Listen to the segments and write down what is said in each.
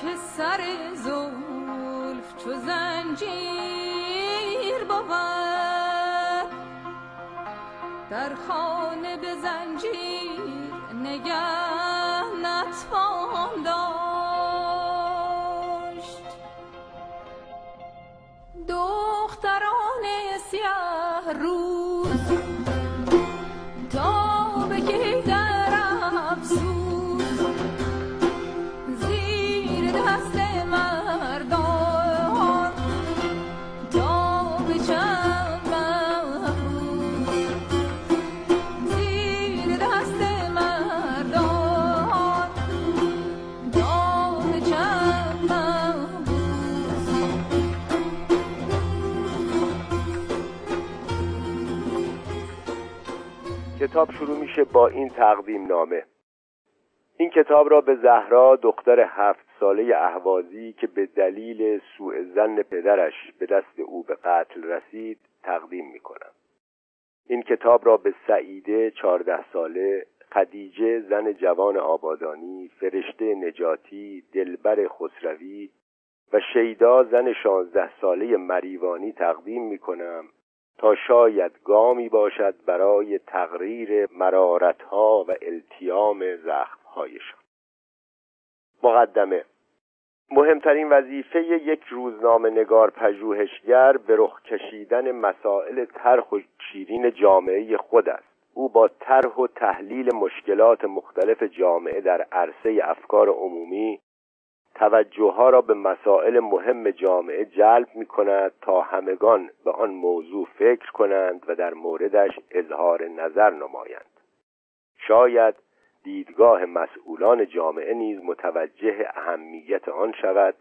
که سر زلف چو زنجیر بود در خانه به زنجیر نگه نتوان داشت. دختران سیاه روز کتاب شروع میشه با این تقدیم نامه. این کتاب را به زهرا دختر هفت ساله اهوازی که به دلیل سوء زن پدرش به دست او به قتل رسید تقدیم می‌کنم. این کتاب را به سعیده چهارده ساله خدیجه زن جوان آبادانی فرشته نجاتی دلبر خسروی و شیدا زن شانزده ساله مریوانی تقدیم می‌کنم تا شاید گامی باشد برای تقریر مرارتها و التیام زخمهایشان. مقدمه. مهمترین وظیفه یک روزنامه نگار پژوهشگر به رخ کشیدن مسائل ترخ و شیرین جامعه خود است. او با طرح و تحلیل مشکلات مختلف جامعه در عرصه افکار عمومی توجهها را به مسائل مهم جامعه جلب می کند تا همگان به آن موضوع فکر کنند و در موردش اظهار نظر نمایند شاید دیدگاه مسئولان جامعه نیز متوجه اهمیت آن شود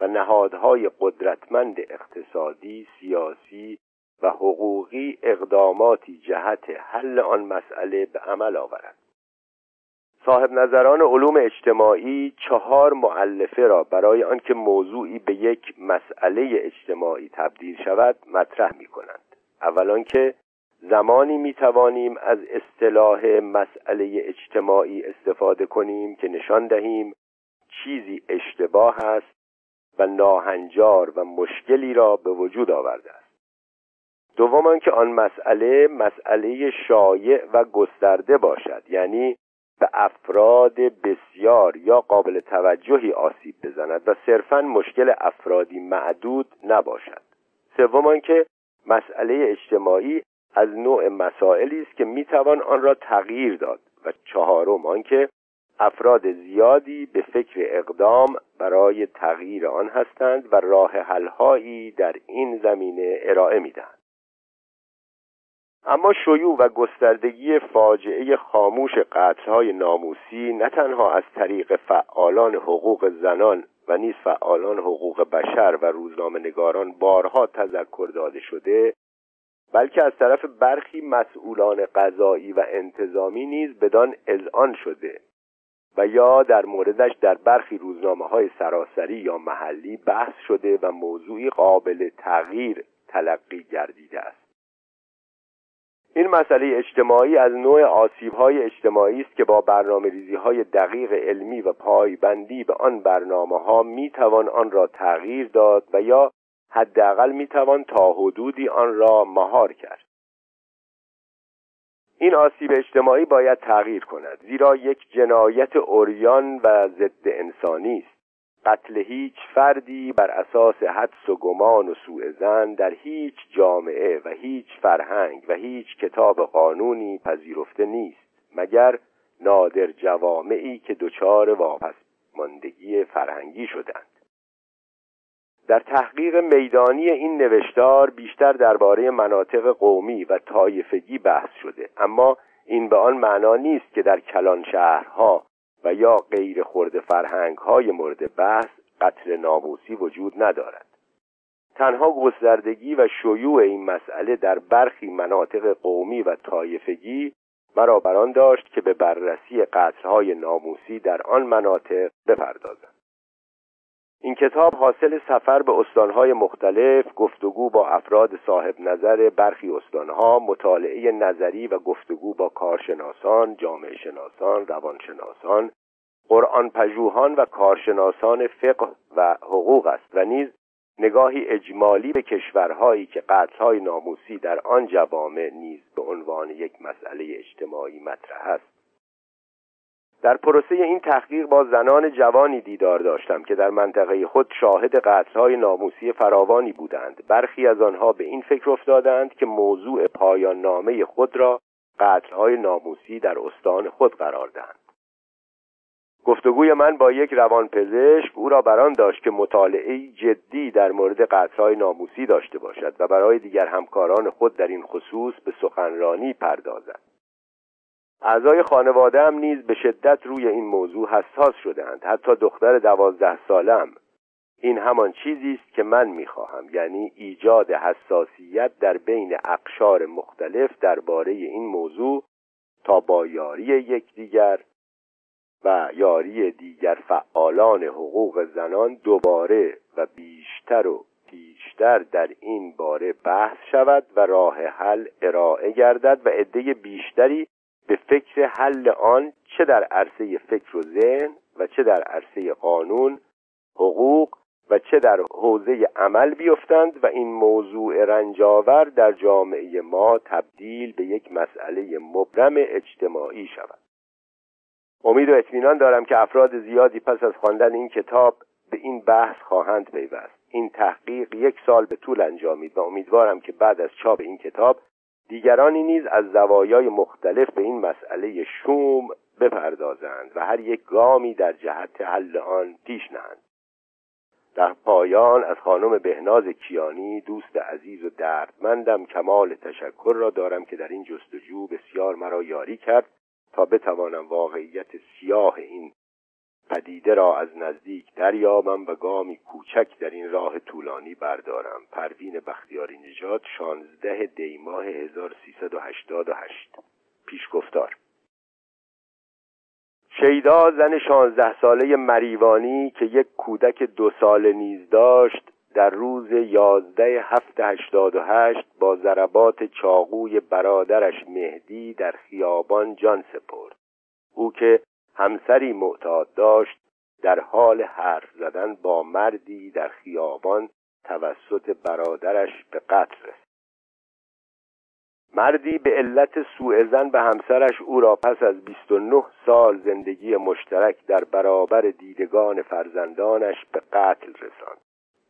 و نهادهای قدرتمند اقتصادی، سیاسی و حقوقی اقداماتی جهت حل آن مسئله به عمل آورد. صاحب نظران علوم اجتماعی چهار معلفه را برای آنکه موضوعی به یک مسئله اجتماعی تبدیل شود مطرح می کنند. اول که زمانی می توانیم از اصطلاح مسئله اجتماعی استفاده کنیم که نشان دهیم چیزی اشتباه است و ناهنجار و مشکلی را به وجود آورده است. دوم که آن مسئله مسئله شایع و گسترده باشد یعنی به افراد بسیار یا قابل توجهی آسیب بزند و صرفا مشکل افرادی معدود نباشد. سوم که مسئله اجتماعی از نوع مسائلی است که می‌توان آن را تغییر داد و چهارم آنکه افراد زیادی به فکر اقدام برای تغییر آن هستند و راه حلهایی در این زمینه ارائه می‌دهند. اما شیوع و گستردگی فاجعه خاموش قتلهای ناموسی نه تنها از طریق فعالان حقوق زنان و نیز فعالان حقوق بشر و روزنامه نگاران بارها تذکر داده شده بلکه از طرف برخی مسئولان قضایی و انتظامی نیز بدان اذعان شده و یا در موردش در برخی روزنامه های سراسری یا محلی بحث شده و موضوعی قابل تغییر تلقی گردیده است. این مسئله اجتماعی از نوع آسیب‌های اجتماعی است که با برنامه های دقیق علمی و پایبندی به آن برنامه ها می توان آن را تغییر داد و یا حداقل می توان تا حدودی آن را مهار کرد. این آسیب اجتماعی باید تغییر کند زیرا یک جنایت اوریان و ضد انسانی است. قتل هیچ فردی بر اساس حدس و گمان و سوء زن در هیچ جامعه و هیچ فرهنگ و هیچ کتاب قانونی پذیرفته نیست مگر نادر جوامعی که دچار واپس ماندگی فرهنگی شدند. در تحقیق میدانی این نوشتار بیشتر درباره مناطق قومی و طایفگی بحث شده اما این به آن معنا نیست که در کلان شهرها و یا غیر خورد فرهنگ های مورد بحث قتل ناموسی وجود ندارد. تنها گستردگی و شیوع این مسئله در برخی مناطق قومی و طایفگی مرا بران داشت که به بررسی قتلهای ناموسی در آن مناطق بپردازم این کتاب حاصل سفر به استانهای مختلف گفتگو با افراد صاحب نظر برخی استانها مطالعه نظری و گفتگو با کارشناسان جامعه شناسان روانشناسان قرآن و کارشناسان فقه و حقوق است و نیز نگاهی اجمالی به کشورهایی که قتلهای ناموسی در آن جوامع نیز به عنوان یک مسئله اجتماعی مطرح است. در پروسه این تحقیق با زنان جوانی دیدار داشتم که در منطقه خود شاهد قتلهای ناموسی فراوانی بودند. برخی از آنها به این فکر افتادند که موضوع پایان نامه خود را قتلهای ناموسی در استان خود قرار دهند. گفتگوی من با یک روانپزشک او را بران داشت که مطالعه جدی در مورد قتلهای ناموسی داشته باشد و برای دیگر همکاران خود در این خصوص به سخنرانی پردازد. اعضای خانواده هم نیز به شدت روی این موضوع حساس شدهاند حتی دختر دوازده سالم. این همان چیزی است که من می‌خواهم یعنی ایجاد حساسیت در بین اقشار مختلف درباره این موضوع تا با یاری یکدیگر و یاری دیگر فعالان حقوق زنان دوباره و بیشتر و بیشتر در این باره بحث شود و راه حل ارائه گردد و عده بیشتری به فکر حل آن چه در عرصه فکر و ذهن و چه در عرصه قانون حقوق و چه در حوزه عمل بیفتند و این موضوع رنجاور در جامعه ما تبدیل به یک مسئله مبرم اجتماعی شود. امید و اطمینان دارم که افراد زیادی پس از خواندن این کتاب به این بحث خواهند پیوست. این تحقیق یک سال به طول انجامید و امیدوارم که بعد از چاپ این کتاب دیگرانی نیز از زوایای مختلف به این مسئله شوم بپردازند و هر یک گامی در جهت حل آن پیش نهند. در پایان از خانم بهناز کیانی دوست عزیز و دردمندم کمال تشکر را دارم که در این جستجو بسیار مرا یاری کرد تا بتوانم واقعیت سیاه این پدیده را از نزدیک دریابم و گامی کوچک در این راه طولانی بردارم. پروین بختیاری نژاد 16 دی ماه 1388 پیشگفتار. شیدا زن شانزده ساله مریوانی که یک کودک دو ساله نیز داشت در روز یازده هفت هشتاد و هشت با ضربات چاقوی برادرش مهدی در خیابان جان سپرد. او که همسری معتاد داشت در حال حرف زدن با مردی در خیابان توسط برادرش به قتل رسید. مردی به علت سوء زن به همسرش او را پس از 29 سال زندگی مشترک در برابر دیدگان فرزندانش به قتل رساند.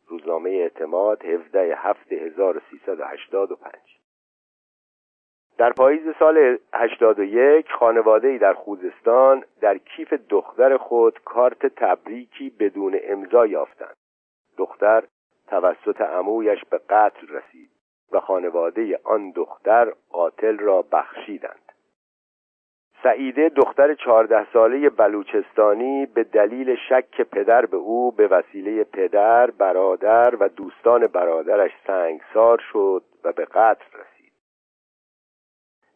روزنامه اعتماد 17 هفته 1385 در پاییز سال 81 خانواده در خوزستان در کیف دختر خود کارت تبریکی بدون امضا یافتند دختر توسط عمویش به قتل رسید و خانواده آن دختر قاتل را بخشیدند سعیده دختر چهارده ساله بلوچستانی به دلیل شک پدر به او به وسیله پدر، برادر و دوستان برادرش سنگسار شد و به قتل رسید.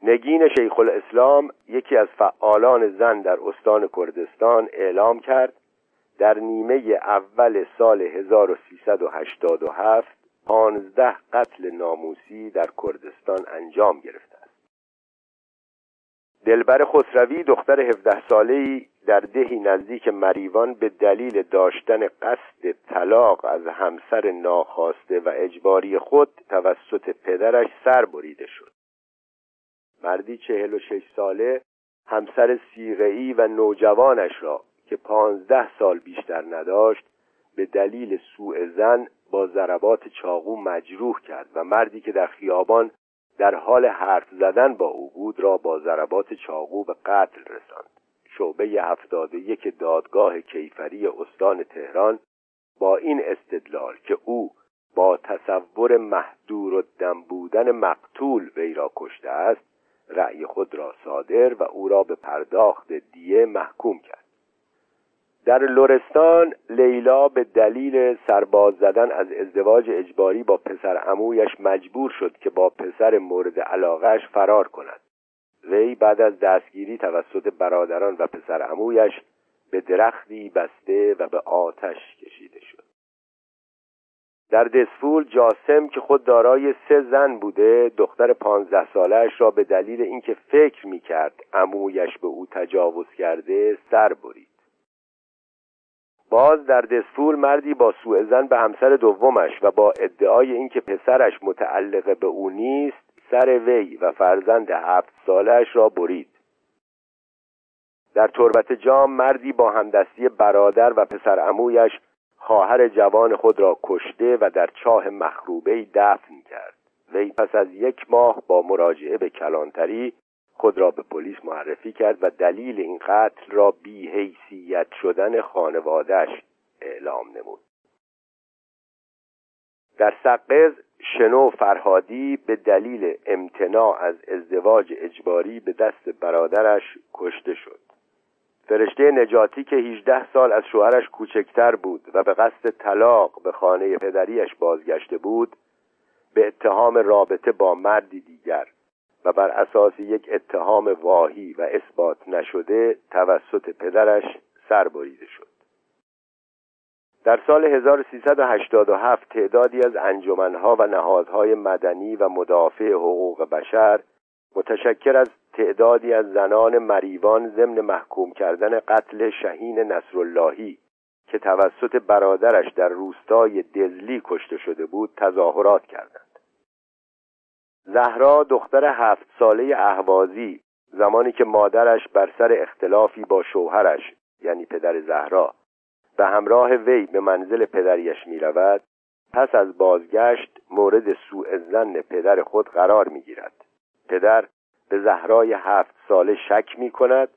نگین شیخ الاسلام یکی از فعالان زن در استان کردستان اعلام کرد در نیمه اول سال 1387 پانزده قتل ناموسی در کردستان انجام گرفته دلبر خسروی دختر 17 ساله‌ای در دهی نزدیک مریوان به دلیل داشتن قصد طلاق از همسر ناخواسته و اجباری خود توسط پدرش سر بریده شد. مردی چهل و شش ساله همسر سیغه‌ای و نوجوانش را که پانزده سال بیشتر نداشت به دلیل سوء زن با ضربات چاقو مجروح کرد و مردی که در خیابان در حال حرف زدن با او بود را با ضربات چاقو به قتل رساند. شعبه هفتاد یک دادگاه کیفری استان تهران با این استدلال که او با تصور محدور و دم بودن مقتول وی را کشته است رأی خود را صادر و او را به پرداخت دیه محکوم کرد. در لورستان لیلا به دلیل سرباز زدن از ازدواج اجباری با پسر عمویش مجبور شد که با پسر مورد علاقهش فرار کند. وی بعد از دستگیری توسط برادران و پسر عمویش به درختی بسته و به آتش کشیده در دسفول جاسم که خود دارای سه زن بوده دختر پانزده سالش را به دلیل اینکه فکر می‌کرد امویش به او تجاوز کرده سر برید. باز در دسفول مردی با سوء زن به همسر دومش و با ادعای اینکه پسرش متعلق به او نیست سر وی و فرزند هفت سالش را برید. در تربت جام مردی با همدستی برادر و پسر امویش خواهر جوان خود را کشته و در چاه مخروبه دفن کرد. وی پس از یک ماه با مراجعه به کلانتری خود را به پلیس معرفی کرد و دلیل این قتل را بی حیثیت شدن خانوادهش اعلام نمود. در سقز شنو فرهادی به دلیل امتناع از ازدواج اجباری به دست برادرش کشته شد. فرشته نجاتی که 18 سال از شوهرش کوچکتر بود و به قصد طلاق به خانه پدریش بازگشته بود به اتهام رابطه با مردی دیگر و بر اساس یک اتهام واهی و اثبات نشده توسط پدرش سربریده شد. در سال 1387 تعدادی از انجمنها و نهادهای مدنی و مدافع حقوق بشر متشکر از تعدادی از زنان مریوان ضمن محکوم کردن قتل شهین نصراللهی که توسط برادرش در روستای دزلی کشته شده بود تظاهرات کردند. زهرا دختر هفت ساله اهوازی زمانی که مادرش بر سر اختلافی با شوهرش یعنی پدر زهرا به همراه وی به منزل پدریش می رود پس از بازگشت مورد سوء زن پدر خود قرار می گیرد پدر به زهرای هفت ساله شک می کند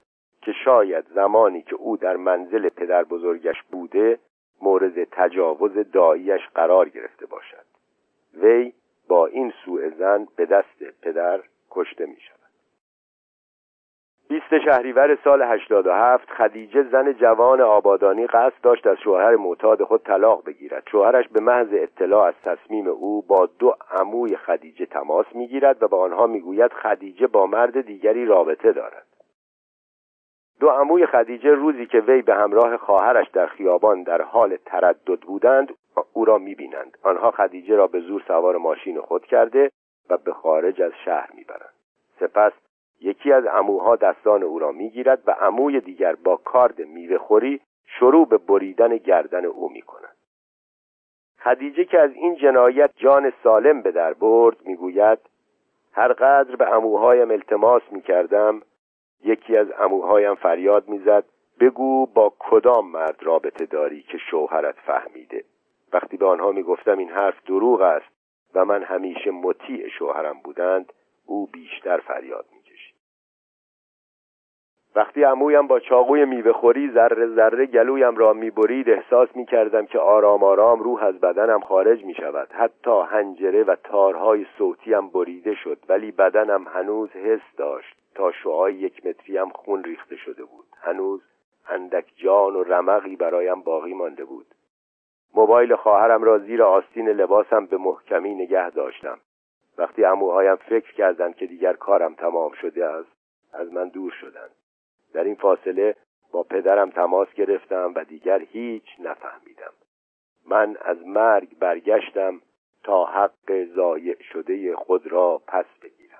که شاید زمانی که او در منزل پدر بزرگش بوده مورد تجاوز داییش قرار گرفته باشد. وی با این سوء زن به دست پدر کشته می شود بیست شهریور سال 87 خدیجه زن جوان آبادانی قصد داشت از شوهر معتاد خود طلاق بگیرد. شوهرش به محض اطلاع از تصمیم او با دو عموی خدیجه تماس می‌گیرد و به آنها می‌گوید خدیجه با مرد دیگری رابطه دارد. دو عموی خدیجه روزی که وی به همراه خواهرش در خیابان در حال تردد بودند او را می‌بینند. آنها خدیجه را به زور سوار ماشین خود کرده و به خارج از شهر می‌برند. سپس یکی از اموها دستان او را می‌گیرد و عموی دیگر با کارد میوه خوری شروع به بریدن گردن او می‌کند. خدیجه که از این جنایت جان سالم به در برد می‌گوید هر قدر به اموهایم التماس می‌کردم یکی از اموهایم فریاد می‌زد بگو با کدام مرد رابطه داری که شوهرت فهمیده؟ وقتی به آنها می‌گفتم این حرف دروغ است و من همیشه مطیع شوهرم بودند او بیشتر فریاد وقتی عمویم با چاقوی میوه خوری ذره ذره گلویم را می‌برید احساس می‌کردم که آرام آرام روح از بدنم خارج می شود حتی هنجره و تارهای صوتیم بریده شد ولی بدنم هنوز حس داشت تا شعای یک متریم خون ریخته شده بود. هنوز اندک جان و رمقی برایم باقی مانده بود. موبایل خواهرم را زیر آستین لباسم به محکمی نگه داشتم. وقتی اموهایم فکر کردند که دیگر کارم تمام شده است از من دور شدند. در این فاصله با پدرم تماس گرفتم و دیگر هیچ نفهمیدم. من از مرگ برگشتم تا حق ضایع شده خود را پس بگیرم.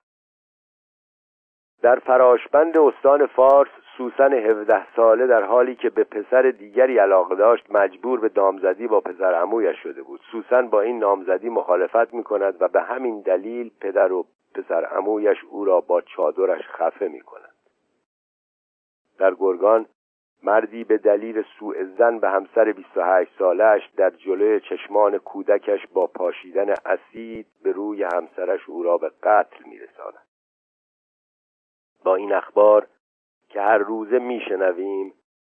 در فراشبند استان فارس سوسن هفده ساله در حالی که به پسر دیگری علاقه داشت مجبور به دامزدی با پسر عمویش شده بود. سوسن با این نامزدی مخالفت می کند و به همین دلیل پدر و پسر عمویش او را با چادرش خفه می کند در گرگان مردی به دلیل سوء زن به همسر 28 سالش در جلوی چشمان کودکش با پاشیدن اسید به روی همسرش او را به قتل میرساند. با این اخبار که هر روزه میشنویم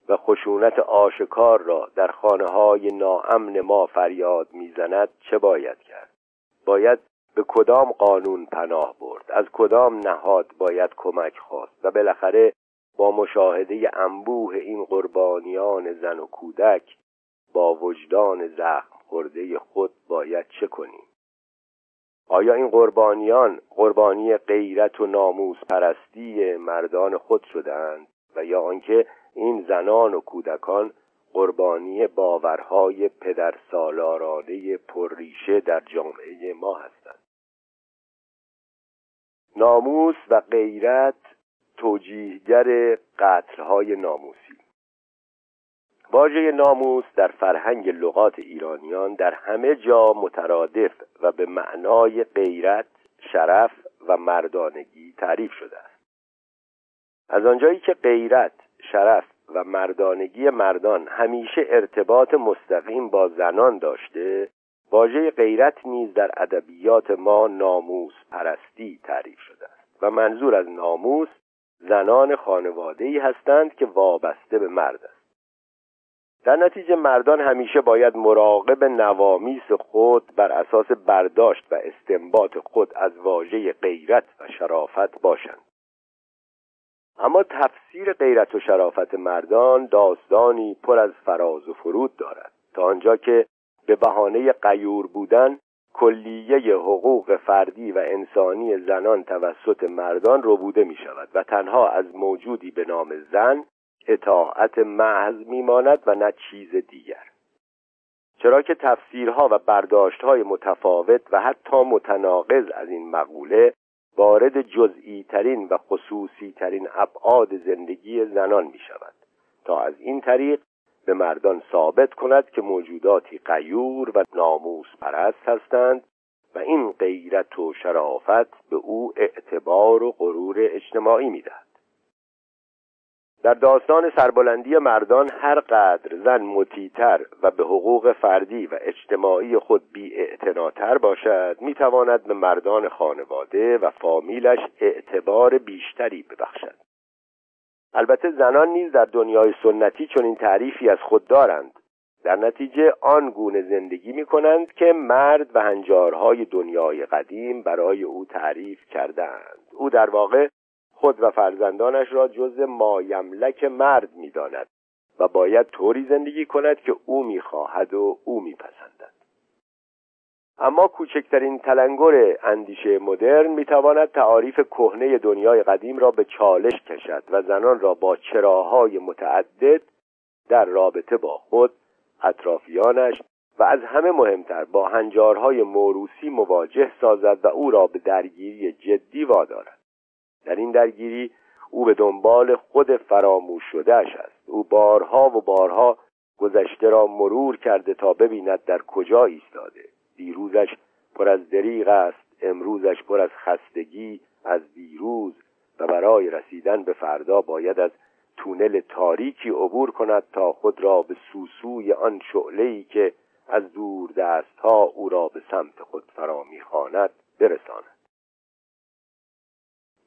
و خشونت آشکار را در خانه های ناامن ما فریاد می‌زند چه باید کرد؟ باید به کدام قانون پناه برد؟ از کدام نهاد باید کمک خواست؟ و بالاخره با مشاهده انبوه این قربانیان زن و کودک با وجدان زخم خورده خود باید چه کنیم؟ آیا این قربانیان قربانی غیرت و ناموس پرستی مردان خود شدند و یا آنکه این زنان و کودکان قربانی باورهای پدر سالارانه پرریشه در جامعه ما هستند؟ ناموس و غیرت توجیهگر قتلهای ناموسی. واژه ناموس در فرهنگ لغات ایرانیان در همه جا مترادف و به معنای غیرت، شرف و مردانگی تعریف شده است. از آنجایی که غیرت، شرف و مردانگی مردان همیشه ارتباط مستقیم با زنان داشته واژه غیرت نیز در ادبیات ما ناموس پرستی تعریف شده است و منظور از ناموس زنان خانواده هستند که وابسته به مرد است. در نتیجه مردان همیشه باید مراقب نوامیس خود بر اساس برداشت و استنباط خود از واژه غیرت و شرافت باشند. اما تفسیر غیرت و شرافت مردان داستانی پر از فراز و فرود دارد. تا آنجا که به بهانه قیور بودن کلیه حقوق فردی و انسانی زنان توسط مردان ربوده می شود و تنها از موجودی به نام زن اطاعت محض میماند و نه چیز دیگر. چرا که تفسیرها و برداشتهای متفاوت و حتی متناقض از این مقوله وارد جزئی ترین و خصوصی ترین ابعاد زندگی زنان می شود تا از این طریق به مردان ثابت کند که موجوداتی قیور و ناموس پرست هستند و این غیرت و شرافت به او اعتبار و غرور اجتماعی می‌دهد. در داستان سربلندی مردان هر قدر زن متیتر و به حقوق فردی و اجتماعی خود بی باشد می‌تواند به مردان خانواده و فامیلش اعتبار بیشتری ببخشد. البته زنان نیز در دنیای سنتی چنین تعریفی از خود دارند. در نتیجه آن گونه زندگی می کنند که مرد و هنجارهای دنیای قدیم برای او تعریف کردند او در واقع خود و فرزندانش را جز مایملک مرد می‌داند و باید طوری زندگی کند که او می‌خواهد و او میپسندد. اما کوچکترین تلنگر اندیشه مدرن می‌تواند تعاریف کهنه دنیای قدیم را به چالش کشد و زنان را با چراهای متعدد در رابطه با خود اطرافیانش و از همه مهمتر با هنجارهای موروسی مواجه سازد و او را به درگیری جدی وادارد. در این درگیری او به دنبال خود فراموش شدهش است. او بارها و بارها گذشته را مرور کرده تا ببیند در کجا ایستاده. دیروزش پر از دریغ است امروزش پر از خستگی از دیروز و برای رسیدن به فردا باید از تونل تاریکی عبور کند تا خود را به سوسوی آن شعله‌ای که از دور دستها او را به سمت خود فرا می‌خواند برساند.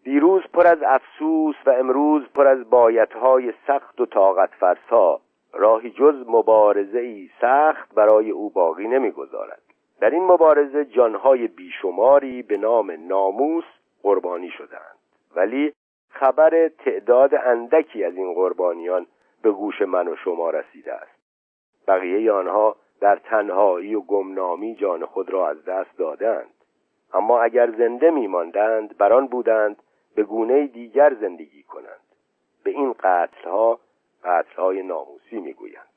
دیروز پر از افسوس و امروز پر از بایتهای سخت و طاقت فرسا راهی جز مبارزه ای سخت برای او باقی نمی‌گذارد. در این مبارزه جانهای بیشماری به نام ناموس قربانی شدند. ولی خبر تعداد اندکی از این قربانیان به گوش من و شما رسیده است. بقیه آنها در تنهایی و گمنامی جان خود را از دست دادند. اما اگر زنده میماندند بران بودند به گونه دیگر زندگی کنند. به این قتلها قتلهای ناموسی می‌گویند.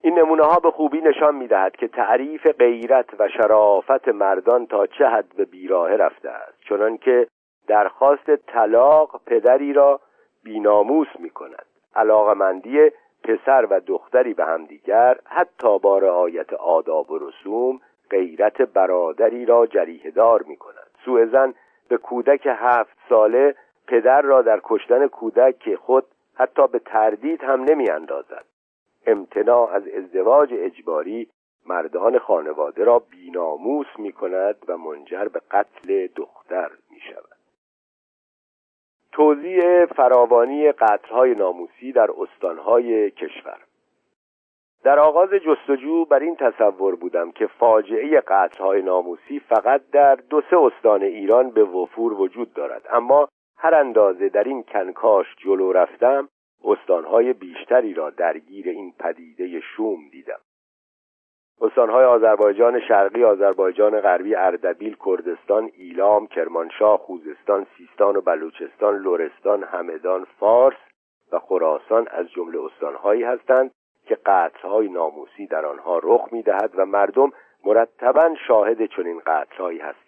این نمونه ها به خوبی نشان می‌دهد که تعریف غیرت و شرافت مردان تا چه حد به بیراه رفته است. چنانکه درخواست طلاق پدری را بیناموس می کند علاقمندی پسر و دختری به همدیگر حتی با رعایت آداب و رسوم غیرت برادری را جریه دار می کند سوء زن به کودک هفت ساله پدر را در کشتن کودک که خود حتی به تردید هم نمی اندازد امتناع از ازدواج اجباری مردان خانواده را بیناموس می کند و منجر به قتل دختر می شود توضیح فراوانی قتلهای ناموسی در استانهای کشور. در آغاز جستجو بر این تصور بودم که فاجعه قتلهای ناموسی فقط در دو سه استان ایران به وفور وجود دارد اما هر اندازه در این کنکاش جلو رفتم استانهای بیشتری را درگیر این پدیده شوم دیدم. استانهای آذربایجان شرقی آذربایجان غربی اردبیل کردستان ایلام کرمانشاه خوزستان سیستان و بلوچستان لرستان همدان فارس و خراسان از جمله استانهایی هستند که قتلهای ناموسی در آنها رخ می‌دهد و مردم مرتبا شاهد چنین قتلهایی هستند.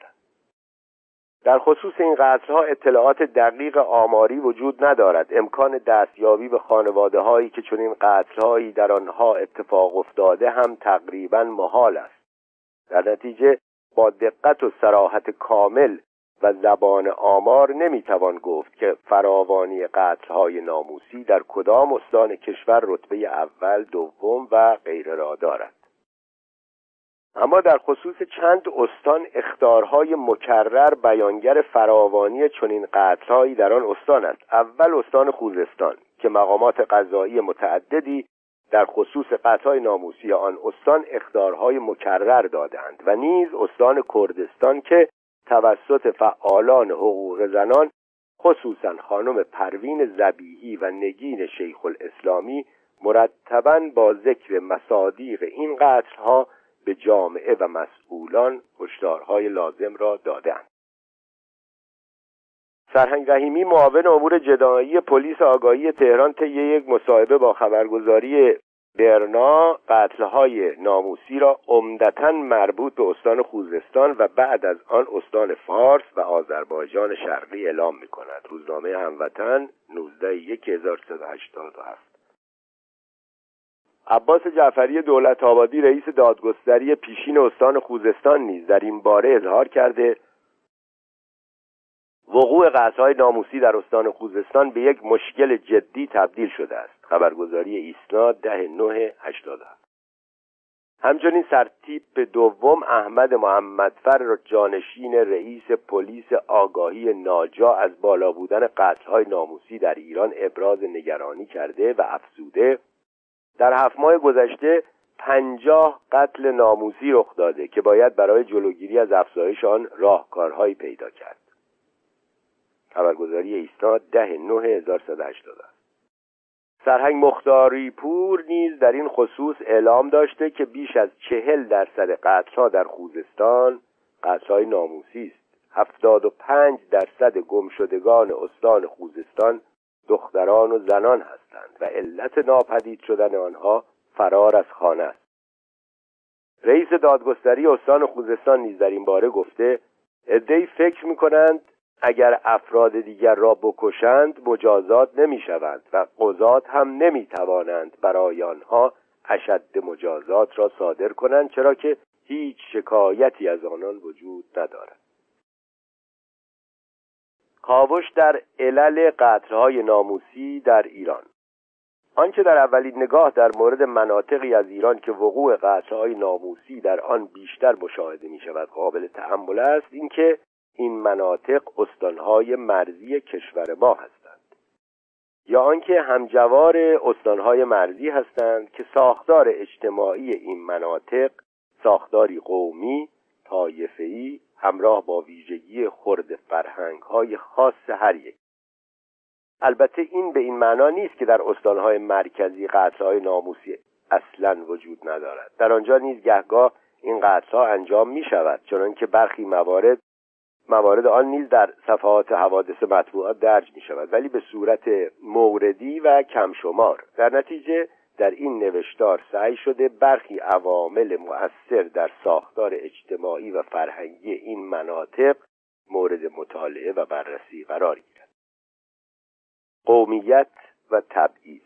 در خصوص این قتلها اطلاعات دقیق آماری وجود ندارد. امکان دستیابی به خانواده هایی که چنین قتلهایی در آنها اتفاق افتاده هم تقریبا محال است. در نتیجه با دقت و سراحت کامل و زبان آمار نمی‌توان گفت که فراوانی قتلهای ناموسی در کدام استان کشور رتبه اول دوم و غیره را دارد. اما در خصوص چند استان اختارهای مکرر بیانگر فراوانی چنین قتلهایی در آن استان است اول استان خوزستان که مقامات قضایی متعددی در خصوص قتلهای ناموسی آن استان اختارهای مکرر دادند و نیز استان کردستان که توسط فعالان حقوق زنان خصوصا خانم پروین زبیهی و نگین شیخ الاسلامی مرتبا با ذکر مصادیق این قتلها جامعه و مسئولان هشدارهای لازم را دادند. سرهنگ رحیمی معاون امور جدایی پلیس آگاهی تهران طی یک مصاحبه با خبرگزاری برنا قتلهای ناموسی را عمدتا مربوط به استان خوزستان و بعد از آن استان فارس و آذربایجان شرقی اعلام می کند روزنامه هموطن 19 عباس جعفری دولت آبادی رئیس دادگستری پیشین استان خوزستان نیز در این باره اظهار کرده وقوع قتلهای ناموسی در استان خوزستان به یک مشکل جدی تبدیل شده است. خبرگزاری ایسنا ده نه هشتاد همچنین سرتیپ دوم احمد محمدفر جانشین رئیس پلیس آگاهی ناجا از بالا بودن قتلهای ناموسی در ایران ابراز نگرانی کرده و افزوده. در هفت ماه گذشته پنجاه قتل ناموسی رخ داده که باید برای جلوگیری از افزایش آن راهکارهایی پیدا کرد. خبرگزاری ایسنا ده نه هزار سرهنگ مختاری پور نیز در این خصوص اعلام داشته که بیش از چهل درصد قتلها در خوزستان قتلهای ناموسی است. هفتاد و پنج درصد گمشدگان استان خوزستان دختران و زنان هستند و علت ناپدید شدن آنها فرار از خانه است. رئیس دادگستری استان خوزستان نیز در این باره گفته عدهای فکر می‌کنند اگر افراد دیگر را بکشند مجازات نمی شوند و قضات هم نمی توانند برای آنها اشد مجازات را صادر کنند چرا که هیچ شکایتی از آنان وجود ندارد. کاوش در علل قطرهای ناموسی در ایران. آنچه در اولین نگاه در مورد مناطقی از ایران که وقوع قطرهای ناموسی در آن بیشتر مشاهده می شود قابل تحمل است اینکه این مناطق استانهای مرزی کشور ما هستند. یا آنکه همجوار استانهای مرزی هستند که ساختار اجتماعی این مناطق ساختاری قومی طایفه‌ای همراه با ویژگی خرد فرهنگ های خاص هر یک. البته این به این معنا نیست که در استانهای مرکزی قتلهای ناموسی اصلا وجود ندارد. در آنجا نیز گهگاه این قتلها انجام می شود چنانکه برخی موارد موارد آن نیز در صفحات حوادث مطبوعات درج می شود ولی به صورت موردی و کمشمار. در نتیجه در این نوشتار سعی شده برخی عوامل مؤثر در ساختار اجتماعی و فرهنگی این مناطق مورد مطالعه و بررسی قرار گیرد. قومیت و تبعیض.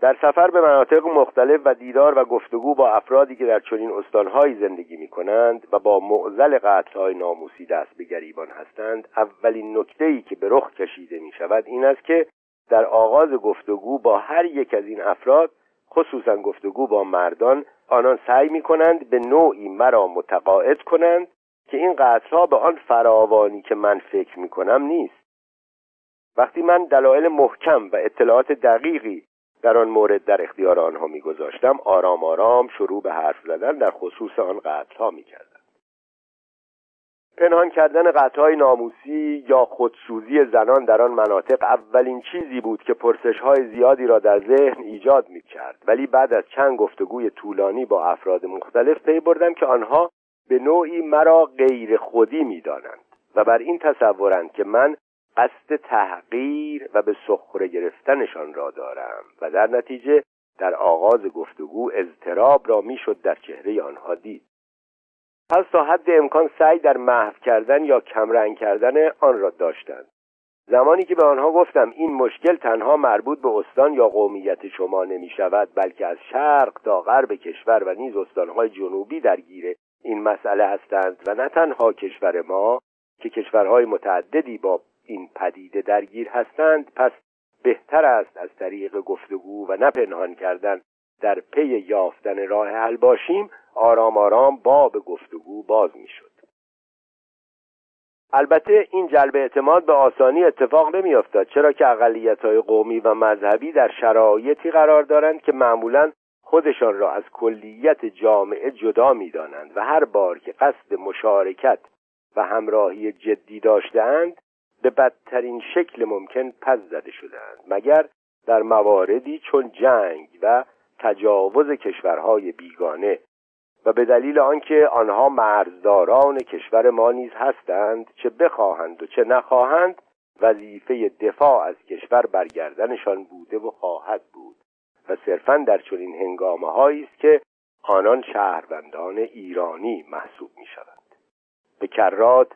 در سفر به مناطق مختلف و دیدار و گفتگو با افرادی که در چنین استانهایی زندگی می کنند و با معزل قتلهای ناموسی دست به گریبان هستند اولین نکته که به رخ کشیده می شود این است که در آغاز گفتگو با هر یک از این افراد خصوصا گفتگو با مردان آنان سعی می کنند به نوعی مرا متقاعد کنند که این قتلها به آن فراوانی که من فکر می کنم نیست. وقتی من دلایل محکم و اطلاعات دقیقی در آن مورد در اختیار آنها میگذاشتم آرام آرام شروع به حرف زدن در خصوص آن قتلها می‌کردم. پنهان کردن قطعهای ناموسی یا خودسوزی زنان در آن مناطق اولین چیزی بود که پرسش های زیادی را در ذهن ایجاد می کرد ولی بعد از چند گفتگوی طولانی با افراد مختلف پی بردم که آنها به نوعی مرا غیر خودی می دانند و بر این تصورند که من قصد تحقیر و به سخره گرفتنشان را دارم و در نتیجه در آغاز گفتگو اضطراب را می‌شد در چهره آنها دید. پس تا حد امکان سعی در محو کردن یا کمرنگ کردن آن را داشتند. زمانی که به آنها گفتم این مشکل تنها مربوط به استان یا قومیت شما نمی شود بلکه از شرق تا غرب کشور و نیز استانهای جنوبی درگیر این مسئله هستند و نه تنها کشور ما که کشورهای متعددی با این پدیده درگیر هستند پس بهتر است از طریق گفتگو و نه پنهان کردن در پی یافتن راه حل باشیم. آرام آرام باب گفتگو باز می‌شد. البته این جلب اعتماد به آسانی اتفاق نمیافتد چرا که اقلیت های قومی و مذهبی در شرایطی قرار دارند که معمولا خودشان را از کلیت جامعه جدا می‌دانند و هر بار که قصد مشارکت و همراهی جدی داشتهاند به بدترین شکل ممکن پس زده شدند مگر در مواردی چون جنگ و تجاوز کشورهای بیگانه و به دلیل آنکه آنها مرزداران کشور ما نیز هستند چه بخواهند و چه نخواهند وظیفه دفاع از کشور برگردنشان بوده و خواهد بود و صرفا در چنین هنگامه است که آنان شهروندان ایرانی محسوب می شوند به کرات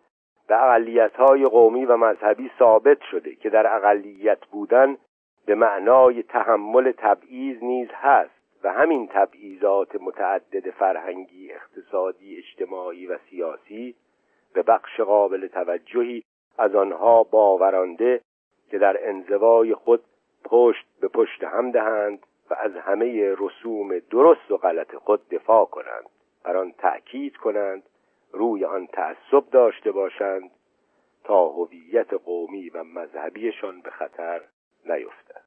به اقلیت های قومی و مذهبی ثابت شده که در اقلیت بودن به معنای تحمل تبعیض نیز هست. و همین تبعیضات متعدد فرهنگی اقتصادی اجتماعی و سیاسی به بخش قابل توجهی از آنها باورانده که در انزوای خود پشت به پشت هم دهند و از همه رسوم درست و غلط خود دفاع کنند. بر آن تأکید کنند روی آن تعصب داشته باشند تا هویت قومی و مذهبیشان به خطر نیفتد.